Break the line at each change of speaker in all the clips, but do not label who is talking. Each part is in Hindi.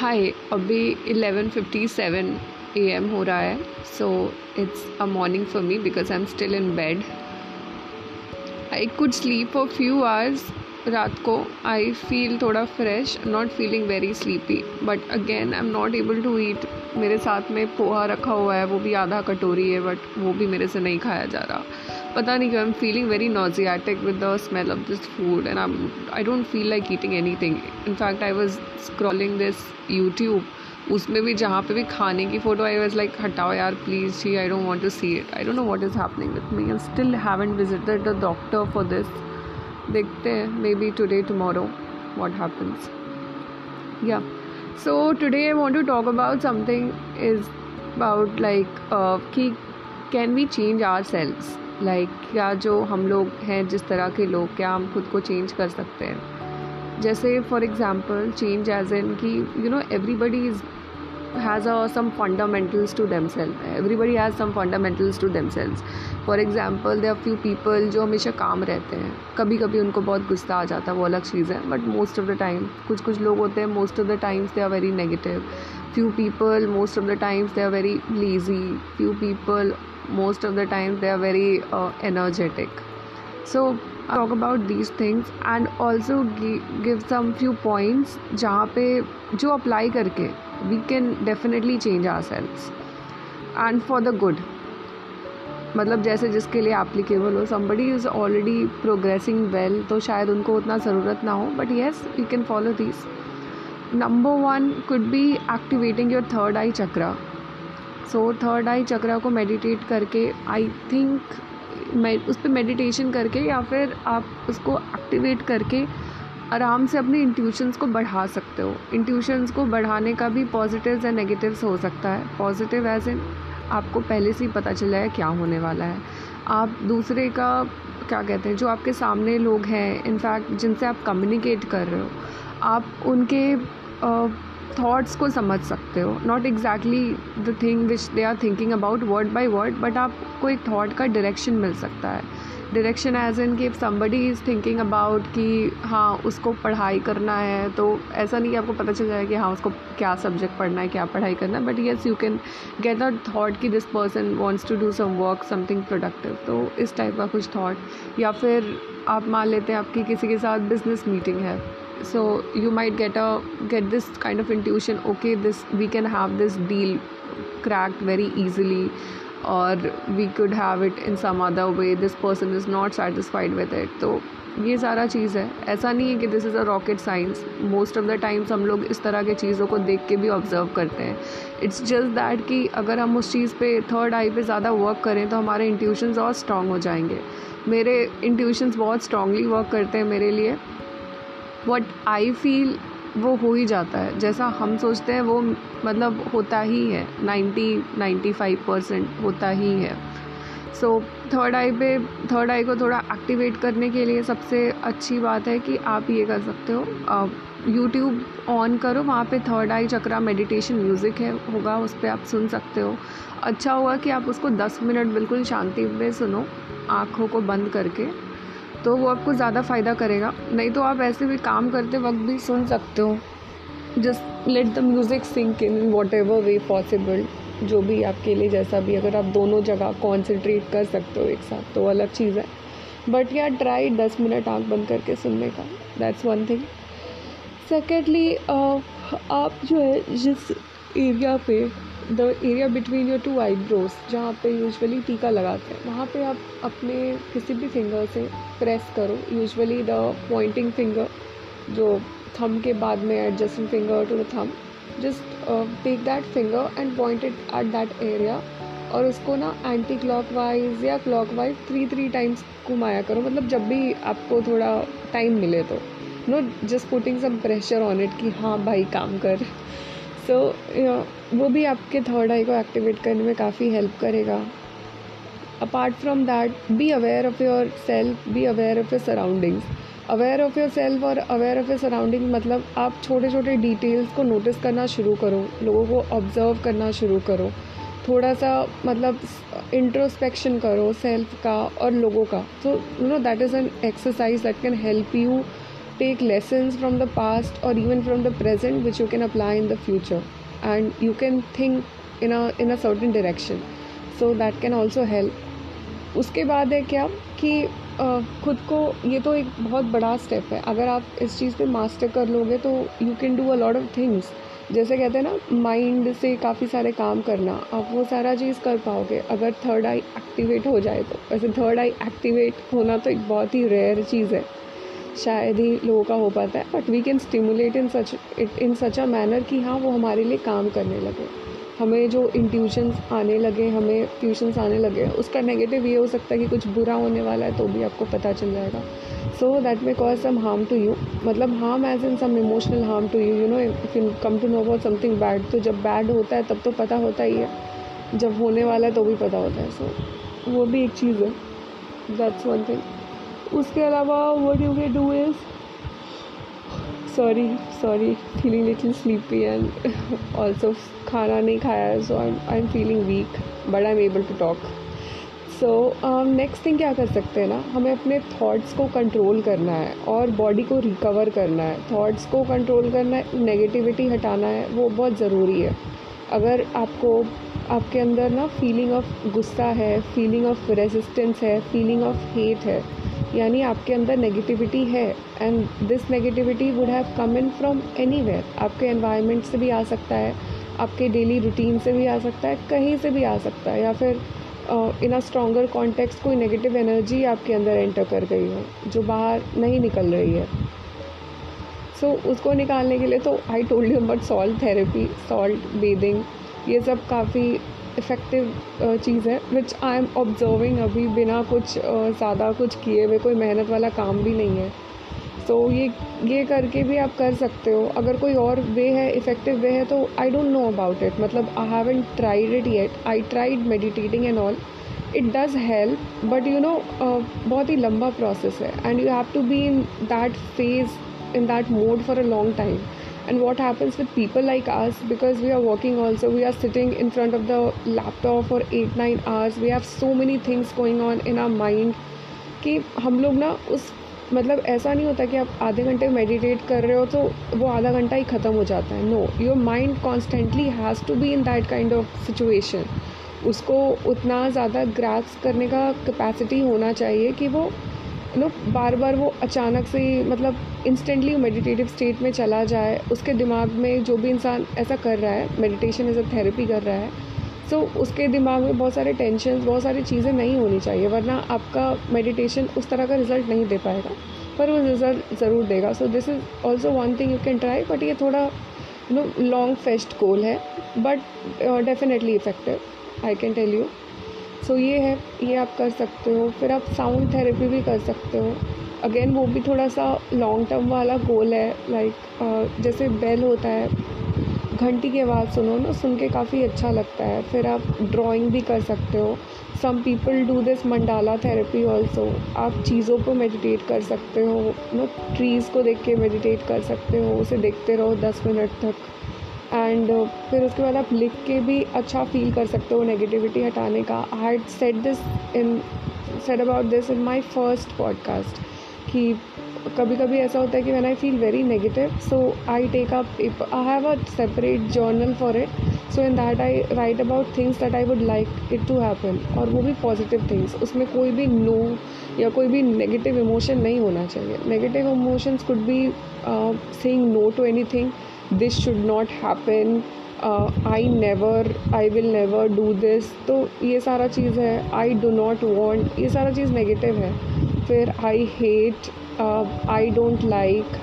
हाय, अभी 11:57 एम हो रहा है so it's a morning for me because I am still in bed I could sleep for few hours रात को आई फील थोड़ा fresh not feeling very sleepy but again I am not able to eat मेरे साथ में पोहा रखा हुआ है, वो भी आधा कटोरी है बट वो भी मेरे से नहीं खाया जा रहा। पता नहीं क्यों I am feeling very nauseatic with the smell of this food and I I don't feel like eating anything in fact I was scrolling this YouTube उसमें भी जहाँ पे भी खाने की फ़ोटो आई वॉज़ लाइक हटाओ यार please she I don't want to see it I don't know what is happening with me I still haven't visited the doctor for this देखते हैं maybe today tomorrow what happens या so today I want to talk about something is about like कि can we change ourselves like like, क्या जो हम लोग हैं जिस तरह के लोग क्या हम खुद को चेंज कर सकते हैं? जैसे for example change as an कि you know everybody is has a some fundamentals to themself everybody has some fundamentals to themselves for example are few people जो हमेशा काम रहते हैं। कभी कभी उनको बहुत गुस्सा आ जाता है वो अलग चीज़ है। But most of the time कुछ कुछ लोग होते हैं most of the times they are very negative few people most of the times they are very lazy few people most of the time they are very uh, energetic so I talk about these things and also give some few points जहाँ पे जो अप्लाई करके we can definitely change ourselves and for the good मतलब जैसे जिसके लिए एप्लीकेबल हो somebody is already progressing well तो शायद उनको उतना ज़रूरत ना हो but yes you can follow this number one could be activating your third eye chakra so third eye chakra को मेडिटेट करके आई थिंक उस पर मेडिटेशन करके या फिर आप उसको एक्टिवेट करके आराम से अपने इंट्यूशंस को बढ़ा सकते हो। इंट्यूशंस को बढ़ाने का भी पॉजिटिव्स एंड नेगेटिव्स हो सकता है। पॉजिटिव एज इन आपको पहले से ही पता चला है क्या होने वाला है। आप दूसरे का, क्या कहते हैं, जो आपके सामने लोग हैं इनफैक्ट जिनसे आप कम्युनिकेट कर रहे हो, आप उनके थाट्स को समझ सकते हो। Not exactly the thing which they are thinking about word by word but आपको एक थाट का डायरेक्शन मिल सकता है। डायरेक्शन एज इन कि समबडी इज़ थिंकिंग अबाउट कि हाँ उसको पढ़ाई करना है तो ऐसा नहीं कि आपको पता चल जाए कि हाँ उसको क्या सब्जेक्ट पढ़ना है, क्या पढ़ाई करना है but yes you can get a thought कि this person wants to do some work something productive तो इस टाइप का कुछ थाट या फिर आप मान लेते हैं आपकी किसी के साथ बिज़नेस मीटिंग है। So, you might get a, get this kind of intuition, okay, this, we can have this deal cracked very easily, or we could have it in some other way, this person is not satisfied with it. तो ये सारा चीज़ है। ऐसा नहीं है कि this is a rocket science most of the times हम लोग इस तरह के चीज़ों को देख के भी ऑब्ज़र्व करते हैं। इट्स जस्ट दैट कि अगर हम उस चीज़ पे थर्ड आई पे ज़्यादा वर्क करें तो हमारे इंट्यूशंस और स्ट्रॉन्ग हो जाएँगे। मेरे इंट्यूशंस बहुत स्ट्रांगली वर्क करते हैं मेरे लिए। वट आई फील वो हो ही जाता है। जैसा हम सोचते हैं, वो मतलब होता ही है। नाइन्टी नाइन्टी फाइव परसेंट होता ही है। सो थर्ड आई पे थर्ड आई को थोड़ा एक्टिवेट करने के लिए सबसे अच्छी बात है कि आप ये कर सकते हो। यूट्यूब ऑन करो, वहाँ पे third eye chakra meditation music है, होगा, उस पर आप सुन सकते हो। अच्छा होगा कि आप उसको दस मिनट बिल्कुल शांति में सुनो, आँखों को बंद करके। तो वो आपको ज़्यादा फ़ायदा करेगा। नहीं तो आप ऐसे भी काम करते वक्त भी सुन सकते हो। Just let the music sink in whatever way possible जो भी आपके लिए जैसा भी, अगर आप दोनों जगह कॉन्सेंट्रेट कर सकते हो एक साथ तो अलग चीज़ है। बट या ट्राई दस मिनट आँख बंद करके सुनने का। दैट्स वन थिंग सेकेंडली आप जो है, जिस एरिया पे the area between your two eyebrows जहाँ पे यूजुअली टीका लगाते हैं वहाँ पे आप अपने किसी भी फिंगर से प्रेस करो यूजुअली द पॉइंटिंग फिंगर जो थम के बाद में adjusting finger to the thumb just take that finger and point it at that area और उसको ना एंटी क्लॉक वाइज या clockwise three three times घुमाया करो मतलब जब भी आपको थोड़ा टाइम मिले तो। No just putting some pressure on it कि हाँ भाई काम कर। सो so, वो भी आपके थर्ड आई को एक्टिवेट करने में काफ़ी हेल्प करेगा। Apart from that be aware of yourself be aware of your surroundings aware of yourself और अवेयर ऑफ़ योर सराउंडिंग मतलब आप छोटे छोटे डिटेल्स को नोटिस करना शुरू करो, लोगों को ऑब्ज़र्व करना शुरू करो। थोड़ा सा मतलब इंट्रोस्पेक्शन करो सेल्फ का और लोगों का। So you know that is an exercise that can help you take lessons from the past और even from the present which you can apply in the future and you can think in a in a certain direction. So that can also help. उसके बाद है क्या कि खुद को ये तो एक बहुत बड़ा स्टेप है। अगर आप इस चीज़ पे मास्टर कर लोगे तो you can do a lot of things जैसे कहते हैं ना माइंड से काफ़ी सारे काम करना। आप वो सारा चीज़ कर पाओगे। अगर थर्ड आई एक्टिवेट हो जाए तो। वैसे थर्ड आई एक्टिवेट होना तो एक बहुत ही रेयर चीज़ है। शायद ही लोगों का हो पाता है but we can stimulate in such it in such a manner कि हाँ वो हमारे लिए काम करने लगे। हमें जो इंट्यूशंस आने लगे हमें ट्यूशन्स आने लगे उसका नेगेटिव ये हो सकता है कि कुछ बुरा होने वाला है तो भी आपको पता चल जाएगा। So that may cause some harm to you मतलब harm as in some emotional harm to you you know if you come to know about something bad तो जब बैड होता है तब तो पता होता ही है। जब होने वाला है तो भी पता होता है। सो so, वो भी एक चीज़ है। दैट्स वन थिंग उसके अलावा what you can do is sorry sorry feeling little sleepy and also खाना नहीं खाया so I am feeling weak but I am able to talk so next thing क्या कर सकते हैं ना? हमें अपने थॉट्स को कंट्रोल करना है और बॉडी को रिकवर करना है। थॉट्स को कंट्रोल करना है नेगेटिविटी हटाना है, वो बहुत ज़रूरी है। अगर आपको, आपके अंदर ना फीलिंग ऑफ़ गुस्सा है फीलिंग ऑफ़ रेजिस्टेंस है फीलिंग ऑफ़ हेट है यानी आपके अंदर नेगेटिविटी है and this negativity would have come in from any आपके एनवायरनमेंट से भी आ सकता है आपके डेली रूटीन से भी आ सकता है कहीं से भी आ सकता है या फिर इन अ स्ट्रॉन्गर कॉन्टेक्स्ट कोई नेगेटिव एनर्जी आपके अंदर एंटर कर गई हो जो बाहर नहीं निकल रही है। सो so, उसको निकालने के लिए तो I told you about salt therapy salt bathing ये सब काफ़ी इफ़ेक्टिव चीज़ है विच आई एम ऑब्जर्विंग अभी बिना कुछ ज़्यादा कुछ किए हुए कोई मेहनत वाला काम भी नहीं है। तो ये ये करके भी आप कर सकते हो। अगर कोई और वे है इफ़ेक्टिव वे है तो I don't know about it मतलब I haven't tried it yet I tried meditating and all it does help but you know बहुत ही लंबा प्रोसेस है। And you have to be in that phase in that mode for a long time and what happens with people like us because we are working also we are sitting in front of the laptop for 8 9 hours we have so many things going on in our mind कि हम लोग ना उस मतलब ऐसा नहीं होता कि आप आधे घंटे मेडिटेट कर रहे हो तो वो आधा घंटा ही ख़त्म हो जाता है no your mind constantly has to be in that kind of situation उसको उतना ज़्यादा ग्रास करने का कैपेसिटी होना चाहिए कि वो नो बार बार वो अचानक से ही मतलब इंस्टेंटली मेडिटेटिव स्टेट में चला जाए उसके दिमाग में जो भी इंसान ऐसा कर रहा है मेडिटेशन एज अ थेरेपी कर रहा है सो so, उसके दिमाग में बहुत सारे टेंशन बहुत सारी चीज़ें नहीं होनी चाहिए वरना आपका मेडिटेशन उस तरह का रिज़ल्ट नहीं दे पाएगा पर वो रिज़ल्ट ज़रूर देगा so this is also one thing you can try but ये थोड़ा you know long fest goal है but definitely effective I can tell you so so, ये है ये आप कर सकते हो। फिर आप साउंड थेरेपी भी कर सकते हो। अगेन वो भी थोड़ा सा लॉन्ग टर्म वाला गोल है लाइक like, जैसे बेल होता है घंटी की आवाज़ सुनो ना सुन के काफ़ी अच्छा लगता है। फिर आप ड्राइंग भी कर सकते हो। Some people do this mandala therapy also आप चीज़ों को मेडिटेट कर सकते हो नो ट्रीज़ को देख के मेडिटेट कर सकते हो उसे देखते रहो दस मिनट तक। एंड फिर उसके बाद आप लिख के भी अच्छा फील कर सकते हो नेगेटिविटी हटाने का। I had set this in set about this in my first podcast कि कभी कभी ऐसा होता है कि when I feel very negative so I take a paper I have a separate journal for it so in that I write about things that I would like it to happen और वो भी पॉजिटिव थिंग्स उसमें कोई भी नो या कोई भी नेगेटिव इमोशन नहीं होना चाहिए। Negative emotions could be saying no to anything this should not happen I never I will never do this तो ये सारा चीज़ है. आई डो नॉट वॉन्ट ये सारा चीज़ नेगेटिव है. फिर I hate I don't like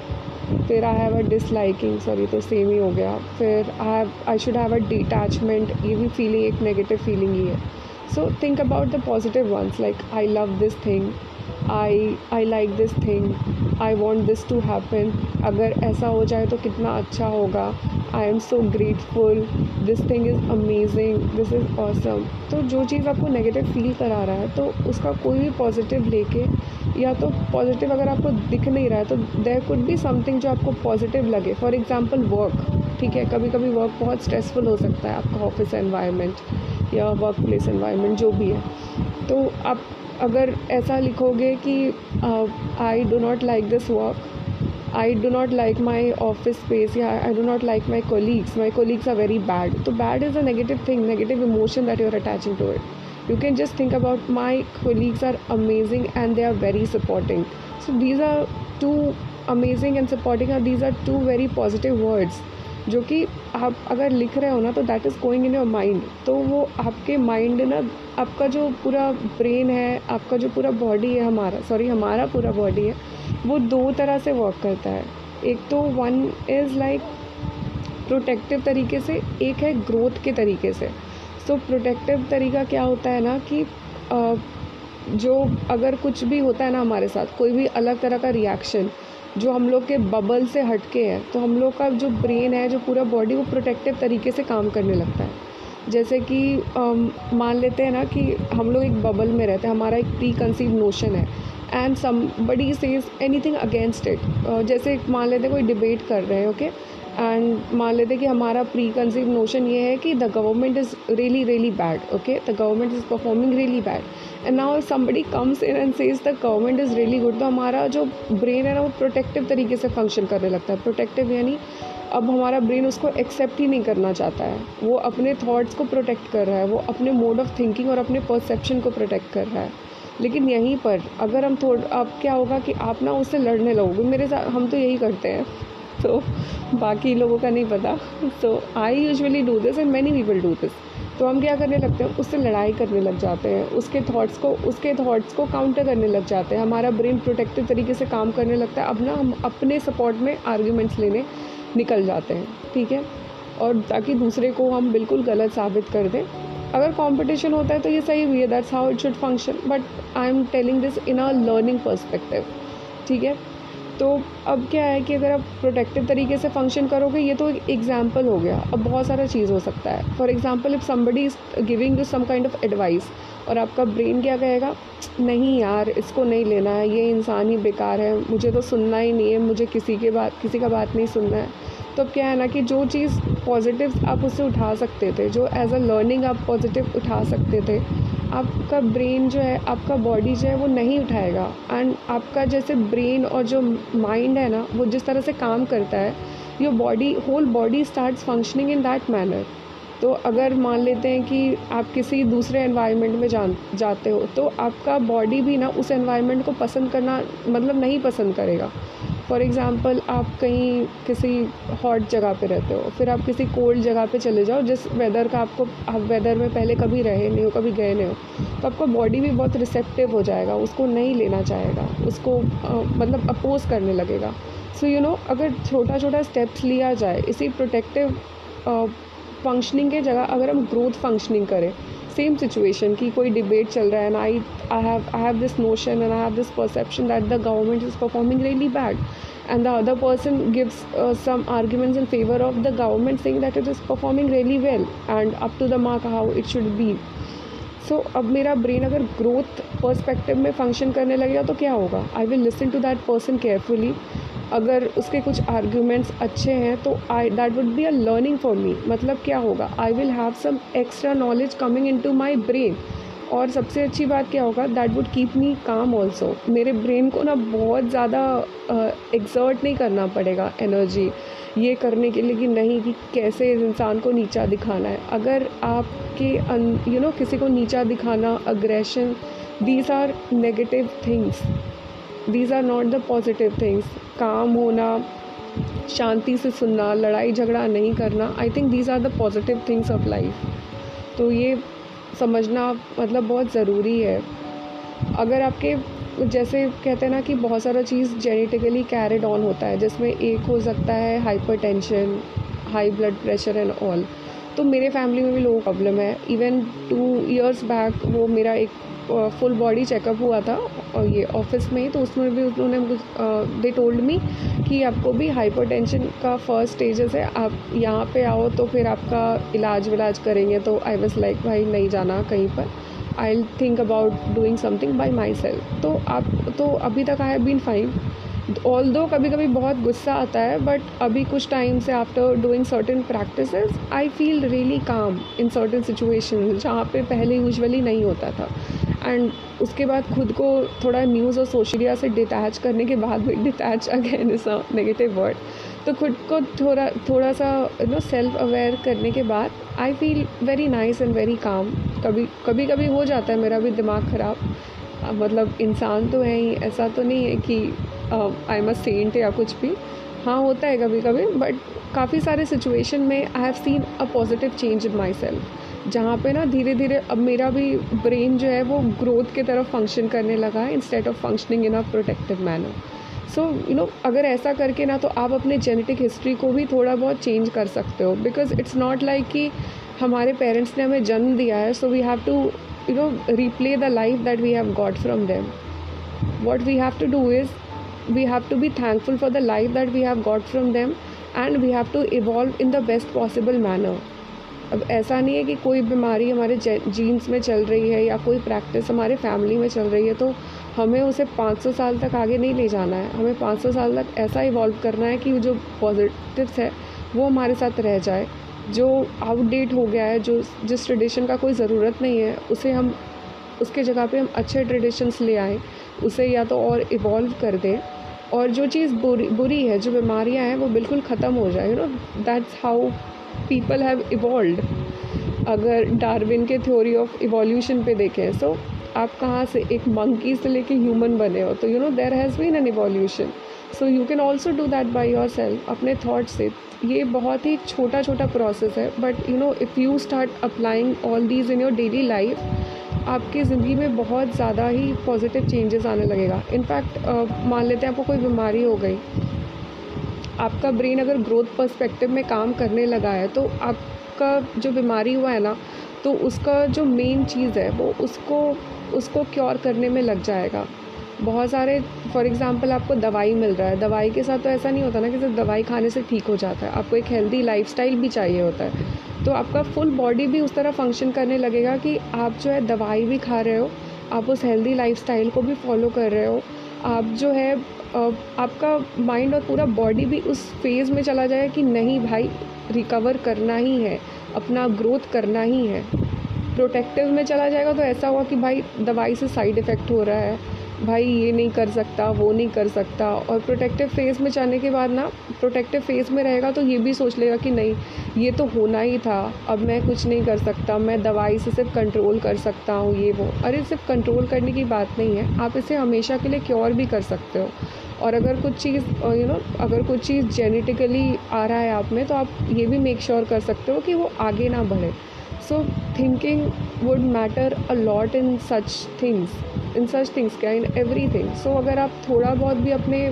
फिर I have a disliking sorry तो सेम ही हो गया. फिर I have I should have a detachment ये भी फीलिंग एक नेगेटिव फीलिंग ही है. So think about the positive ones like I love this thing I I like this thing I want this to happen अगर ऐसा हो जाए तो कितना अच्छा होगा। I am so grateful this thing is amazing this is awesome तो जो चीज़ आपको नेगेटिव फील करा रहा है तो उसका कोई भी पॉजिटिव लेके, या तो पॉजिटिव अगर आपको दिख नहीं रहा है तो देर कुड भी समथिंग जो आपको पॉजिटिव लगे। फॉर एग्ज़ाम्पल वर्क ठीक है? कभी कभी वर्क बहुत स्ट्रेसफुल हो सकता है आपका ऑफ़िस एनवायरनमेंट या वर्क प्लेस एनवायरनमेंट जो भी है। तो आप अगर ऐसा लिखोगे कि I do not like this work I do not like my office space या I do not like my colleagues my colleagues are very bad तो bad is a negative thing negative emotion that you are attaching to it you can just think about my colleagues are amazing and they are very supporting so these are two amazing and supporting are these are two very positive words जो कि आप अगर लिख रहे हो ना तो that is going in your mind तो वो आपके माइंड ना आपका जो पूरा ब्रेन है आपका जो पूरा बॉडी है हमारा सॉरी हमारा पूरा बॉडी है वो दो तरह से वर्क करता है. एक तो वन इज़ लाइक प्रोटेक्टिव तरीके से एक है ग्रोथ के तरीके से. सो so, प्रोटेक्टिव तरीका क्या होता है ना कि जो अगर कुछ भी होता है ना हमारे साथ कोई भी अलग तरह का रिएक्शन जो हम लोग के बबल से हट के है तो हम लोग का जो ब्रेन है, जो पूरा बॉडी वो प्रोटेक्टिव तरीके से काम करने लगता है। जैसे कि मान लेते हैं ना कि हम लोग एक बबल में रहते हैं, हमारा एक प्री कंसीव नोशन है and somebody says anything against it जैसे मान लेते कोई डिबेट कर रहे हैं ओके एंड मान लेते कि हमारा प्री कंसीव नोशन ये है कि the government is really really bad okay the government is performing really bad and now somebody comes in and says the government is really good तो हमारा जो ब्रेन है ना, वो प्रोटेक्टिव तरीके से फ़ंक्शन करने लगता है। प्रोटेक्टिव यानी अब हमारा ब्रेन उसको एक्सेप्ट ही नहीं करना चाहता है। वो अपने थाट्स को प्रोटेक्ट कर रहा है। वो अपने मोड ऑफ़ थिंकिंग और अपने परसेप्शन को प्रोटेक्ट कर रहा है। लेकिन यहीं पर अगर हम थोड़ा, अब क्या होगा कि आप ना उससे लड़ने लगोगे। मेरे साथ, हम तो यही करते हैं। तो बाकी लोगों का नहीं पता। So I usually do this and many people do this तो हम क्या करने लगते हैं? उससे लड़ाई करने लग जाते हैं। उसके थॉट्स को, उसके थॉट्स को काउंटर करने लग जाते हैं। हमारा ब्रेन प्रोटेक्टिव तरीके से काम करने लगता है। अब ना हम अपने सपोर्ट में आर्ग्यूमेंट्स लेने निकल जाते हैं। ठीक है? और ताकि दूसरे को हम बिल्कुल गलत साबित कर दें। अगर कंपटीशन होता है तो ये सही हुई है। That's how it should function but I am telling this in a learning perspective ठीक है? तो अब क्या है कि अगर आप प्रोटेक्टिव तरीके से फ़ंक्शन करोगे, ये तो एक एग्ज़ाम्पल हो गया। अब बहुत सारा चीज़ हो सकता है। For example if somebody is giving you some kind of advice और आपका ब्रेन क्या कहेगा, नहीं यार, इसको नहीं लेना है, ये इंसान ही बेकार है, मुझे तो सुनना ही नहीं है, मुझे किसी के बात, किसी का बात नहीं सुनना है। तो अब क्या है ना कि जो चीज़ पॉजिटिव आप उससे उठा सकते थे, जो एज अ लर्निंग आप पॉजिटिव उठा सकते थे आपका ब्रेन जो है, आपका बॉडी जो है वो नहीं उठाएगा। एंड आपका जैसे ब्रेन और जो माइंड है ना, वो जिस तरह से काम करता है your body whole body start functioning in that manner तो अगर मान लेते हैं कि आप किसी दूसरे एनवायरनमेंट में जान, जाते हो तो आपका बॉडी भी ना उस एनवायरनमेंट को पसंद करना मतलब नहीं पसंद करेगा। फॉर एग्ज़ाम्पल आप कहीं किसी हॉट जगह पे रहते हो फिर आप किसी कोल्ड जगह पे चले जाओ जिस वेदर का आपको आप वेदर में पहले कभी रहे नहीं हो कभी गए नहीं हो तो आपका बॉडी भी बहुत रिसेप्टिव हो जाएगा उसको नहीं लेना चाहेगा उसको आ, मतलब अपोज करने लगेगा। सो यू नो अगर छोटा छोटा स्टेप्स लिया जाए इसी प्रोटेक्टिव फंक्शनिंग के जगह अगर हम ग्रोथ फंक्शनिंग करें सेम सिचुएशन की कोई डिबेट चल रहा है and I I have I have this notion and I have this perception that the government is performing really bad the other person gives uh, some arguments in favor of the government saying that it is performing really well and up to the mark how it should be. So अब मेरा ब्रेन अगर ग्रोथ पर्सपेक्टिव में फ़ंक्शन करने लगेगा तो क्या होगा? I will listen to that person carefully अगर उसके कुछ आर्ग्यूमेंट्स अच्छे हैं तो I that would be a learning for me मतलब क्या होगा? I will have some extra knowledge coming into my brain और सबसे अच्छी बात क्या होगा? दैट वुड कीप मी काम ऑल्सो मेरे ब्रेन को ना बहुत ज़्यादा एग्जर्ट नहीं करना पड़ेगा एनर्जी ये करने के लिए कि नहीं कि कैसे इस इंसान को नीचा दिखाना है। अगर आपके यू नो किसी को नीचा दिखाना aggression these are negative things these are not the positive things calm होना, शांति से सुनना, लड़ाई झगड़ा नहीं करना I think these are the positive things of life तो ये समझना मतलब बहुत ज़रूरी है। अगर आपके जैसे कहते हैं ना कि बहुत सारा चीज़ जेनेटिकली कैरिड ऑन होता है, जिसमें एक हो सकता है hypertension high blood pressure and all तो मेरे फैमिली में भी लोगों प्रॉब्लम है। इवन टू इयर्स बैक वो मेरा एक फुल बॉडी चेकअप हुआ था और ये ऑफ़िस में ही तो उसमें भी उन्होंने दे टोल्ड मी कि आपको भी हाइपरटेंशन का फ़र्स्ट स्टेजेस है, आप यहाँ पे आओ तो फिर आपका इलाज विलाज करेंगे तो आई वॉज़ लाइक भाई, नहीं जाना कहीं पर। I think about doing something by myself तो आप तो अभी तक I have been fine although कभी कभी बहुत गुस्सा आता है बट अभी कुछ टाइम से after doing certain practice I feel really calm in certain situation जहाँ पे पहले यूजली नहीं होता था। एंड उसके बाद खुद को थोड़ा न्यूज़ और सोशल मीडिया से डिटैच करने के बाद भी detach again a negative word तो खुद को थोड़ा थोड़ा सा यू नो सेल्फ अवेयर करने के बाद I feel very nice and very calm कभी कभी कभी हो जाता है मेरा भी दिमाग ख़राब। मतलब इंसान तो है ही, ऐसा तो नहीं है कि आई एम अ सेंट या कुछ भी। हाँ होता है कभी कभी बट काफ़ी सारे सिचुएशन में I have seen a positive change in myself जहाँ पे ना धीरे धीरे अब मेरा भी ब्रेन जो है वो ग्रोथ की तरफ़ फ़ंक्शन करने लगा है instead of functioning in a protective manner so you know अगर ऐसा करके ना तो आप अपने जेनेटिक हिस्ट्री को भी थोड़ा बहुत चेंज कर सकते हो बिकॉज़ इट्स नॉट लाइक कि हमारे पेरेंट्स ने हमें जन्म दिया है so we have to you know replay the life that we have got from them what we have to do is we have to be thankful for the life that we have got from them, and we have to evolve in the best possible manner. अब ऐसा नहीं है कि कोई बीमारी हमारे जीन्स में चल रही है या कोई प्रैक्टिस हमारे फैमिली में चल रही है तो हमें उसे 500 साल तक आगे नहीं ले जाना है। हमें 500 साल तक ऐसा इवॉल्व करना है कि जो पॉजिटिव्स है, वो हमारे साथ रह जाए। जो आउटडेट हो गया है, जो जिस ट्रेडिशन का कोई ज़रूरत नहीं है, उसे हम, उसके जगह पे हम अच्छे ट्रेडिशंस ले आएँ, उसे या तो और इवॉल्व कर दें। और जो चीज़ बुरी बुरी है, जो बीमारियाँ हैं, वो बिल्कुल ख़त्म हो जाए you know that's how people have evolve अगर डार्विन के थ्योरी ऑफ़ इवोल्यूशन पे देखें सो so, आप कहाँ से एक मंकी से लेके ह्यूमन बने हो? तो you know there has been an evolution so you can also do that by yourself अपने थाट से. ये बहुत ही छोटा छोटा प्रोसेस है but you know if you start applying all these in your daily life आपकी ज़िंदगी में बहुत ज़्यादा ही पॉजिटिव चेंजेस आने लगेगा. इनफैक्ट मान लेते हैं आपको कोई बीमारी हो गई आपका ब्रेन अगर ग्रोथ पर्सपेक्टिव में काम करने लगा है तो आपका जो बीमारी हुआ है ना तो उसका जो मेन चीज़ है, वो उसको उसको क्योर करने में लग जाएगा। बहुत सारे फॉर एग्ज़ाम्पल आपको दवाई मिल रहा है। दवाई के साथ तो ऐसा नहीं होता ना कि सिर्फ़ दवाई खाने से ठीक हो जाता है। आपको एक हेल्दी लाइफ भी चाहिए होता है। तो आपका फुल बॉडी भी उस तरह फ़ंक्शन करने लगेगा कि आप जो है दवाई भी खा रहे हो, आप उस हेल्दी लाइफ को भी फॉलो कर रहे हो आप जो है आपका माइंड और पूरा बॉडी भी उस फ़ेज़ में चला जाए कि नहीं भाई रिकवर करना ही है, अपना ग्रोथ करना ही है। प्रोटेक्टिव में चला जाएगा तो ऐसा हुआ कि भाई, दवाई से साइड इफ़ेक्ट हो रहा है। भाई, ये नहीं कर सकता, वो नहीं कर सकता। और प्रोटेक्टिव फ़ेज़ में जाने के बाद ना प्रोटेक्टिव फ़ेज़ में रहेगा तो ये भी सोच लेगा कि नहीं, ये तो होना ही था, अब मैं कुछ नहीं कर सकता, मैं दवाई से सिर्फ़ कंट्रोल कर सकता हूँ, ये वो। अरे, सिर्फ़ कंट्रोल करने की बात नहीं है, आप इसे हमेशा के लिए क्योर भी कर सकते हो। और अगर कुछ चीज़ यू नो अगर कुछ चीज़ जेनेटिकली आ रहा है आप में तो आप ये भी मेक श्योर sure कर सकते हो कि वो आगे ना बढ़े। So thinking would matter a lot in such things in such things क्या इन एवरी थिंग सो अगर आप थोड़ा बहुत भी अपने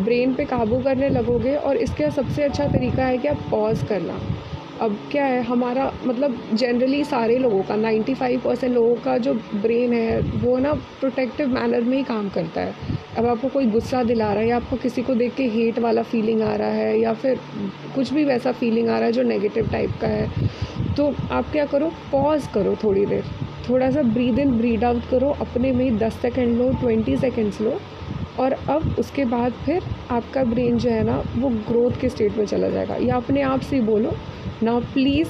ब्रेन पे काबू करने लगोगे और इसका सबसे अच्छा तरीका है कि आप पॉज करना। अब क्या है, हमारा मतलब जनरली सारे लोगों का 95 परसेंट लोगों का जो ब्रेन है, वो ना प्रोटेक्टिव मैनर में ही काम करता है। अब आपको कोई गुस्सा दिला रहा है या आपको किसी को देख के हेट वाला फीलिंग आ रहा है या फिर कुछ भी वैसा फीलिंग आ रहा है जो नेगेटिव टाइप का है तो आप क्या करो पॉज करो थोड़ी देर। थोड़ा सा ब्रीद इन ब्रीड आउट करो, अपने में ही दस सेकेंड लो ट्वेंटी सेकेंड्स लो, और अब उसके बाद फिर आपका ब्रेन जो है ना, वो ग्रोथ के स्टेट में चला जाएगा। या अपने आप से ही बोलो, ना प्लीज़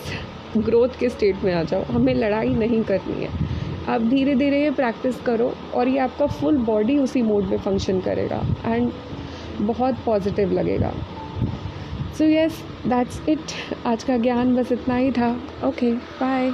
ग्रोथ के स्टेट में आ जाओ, हमें लड़ाई नहीं करनी है। आप धीरे धीरे ये प्रैक्टिस करो और ये आपका फुल बॉडी उसी मोड में फ़ंक्शन करेगा एंड बहुत पॉजिटिव लगेगा। सो यस दैट्स इट आज का ज्ञान बस इतना ही था. Okay bye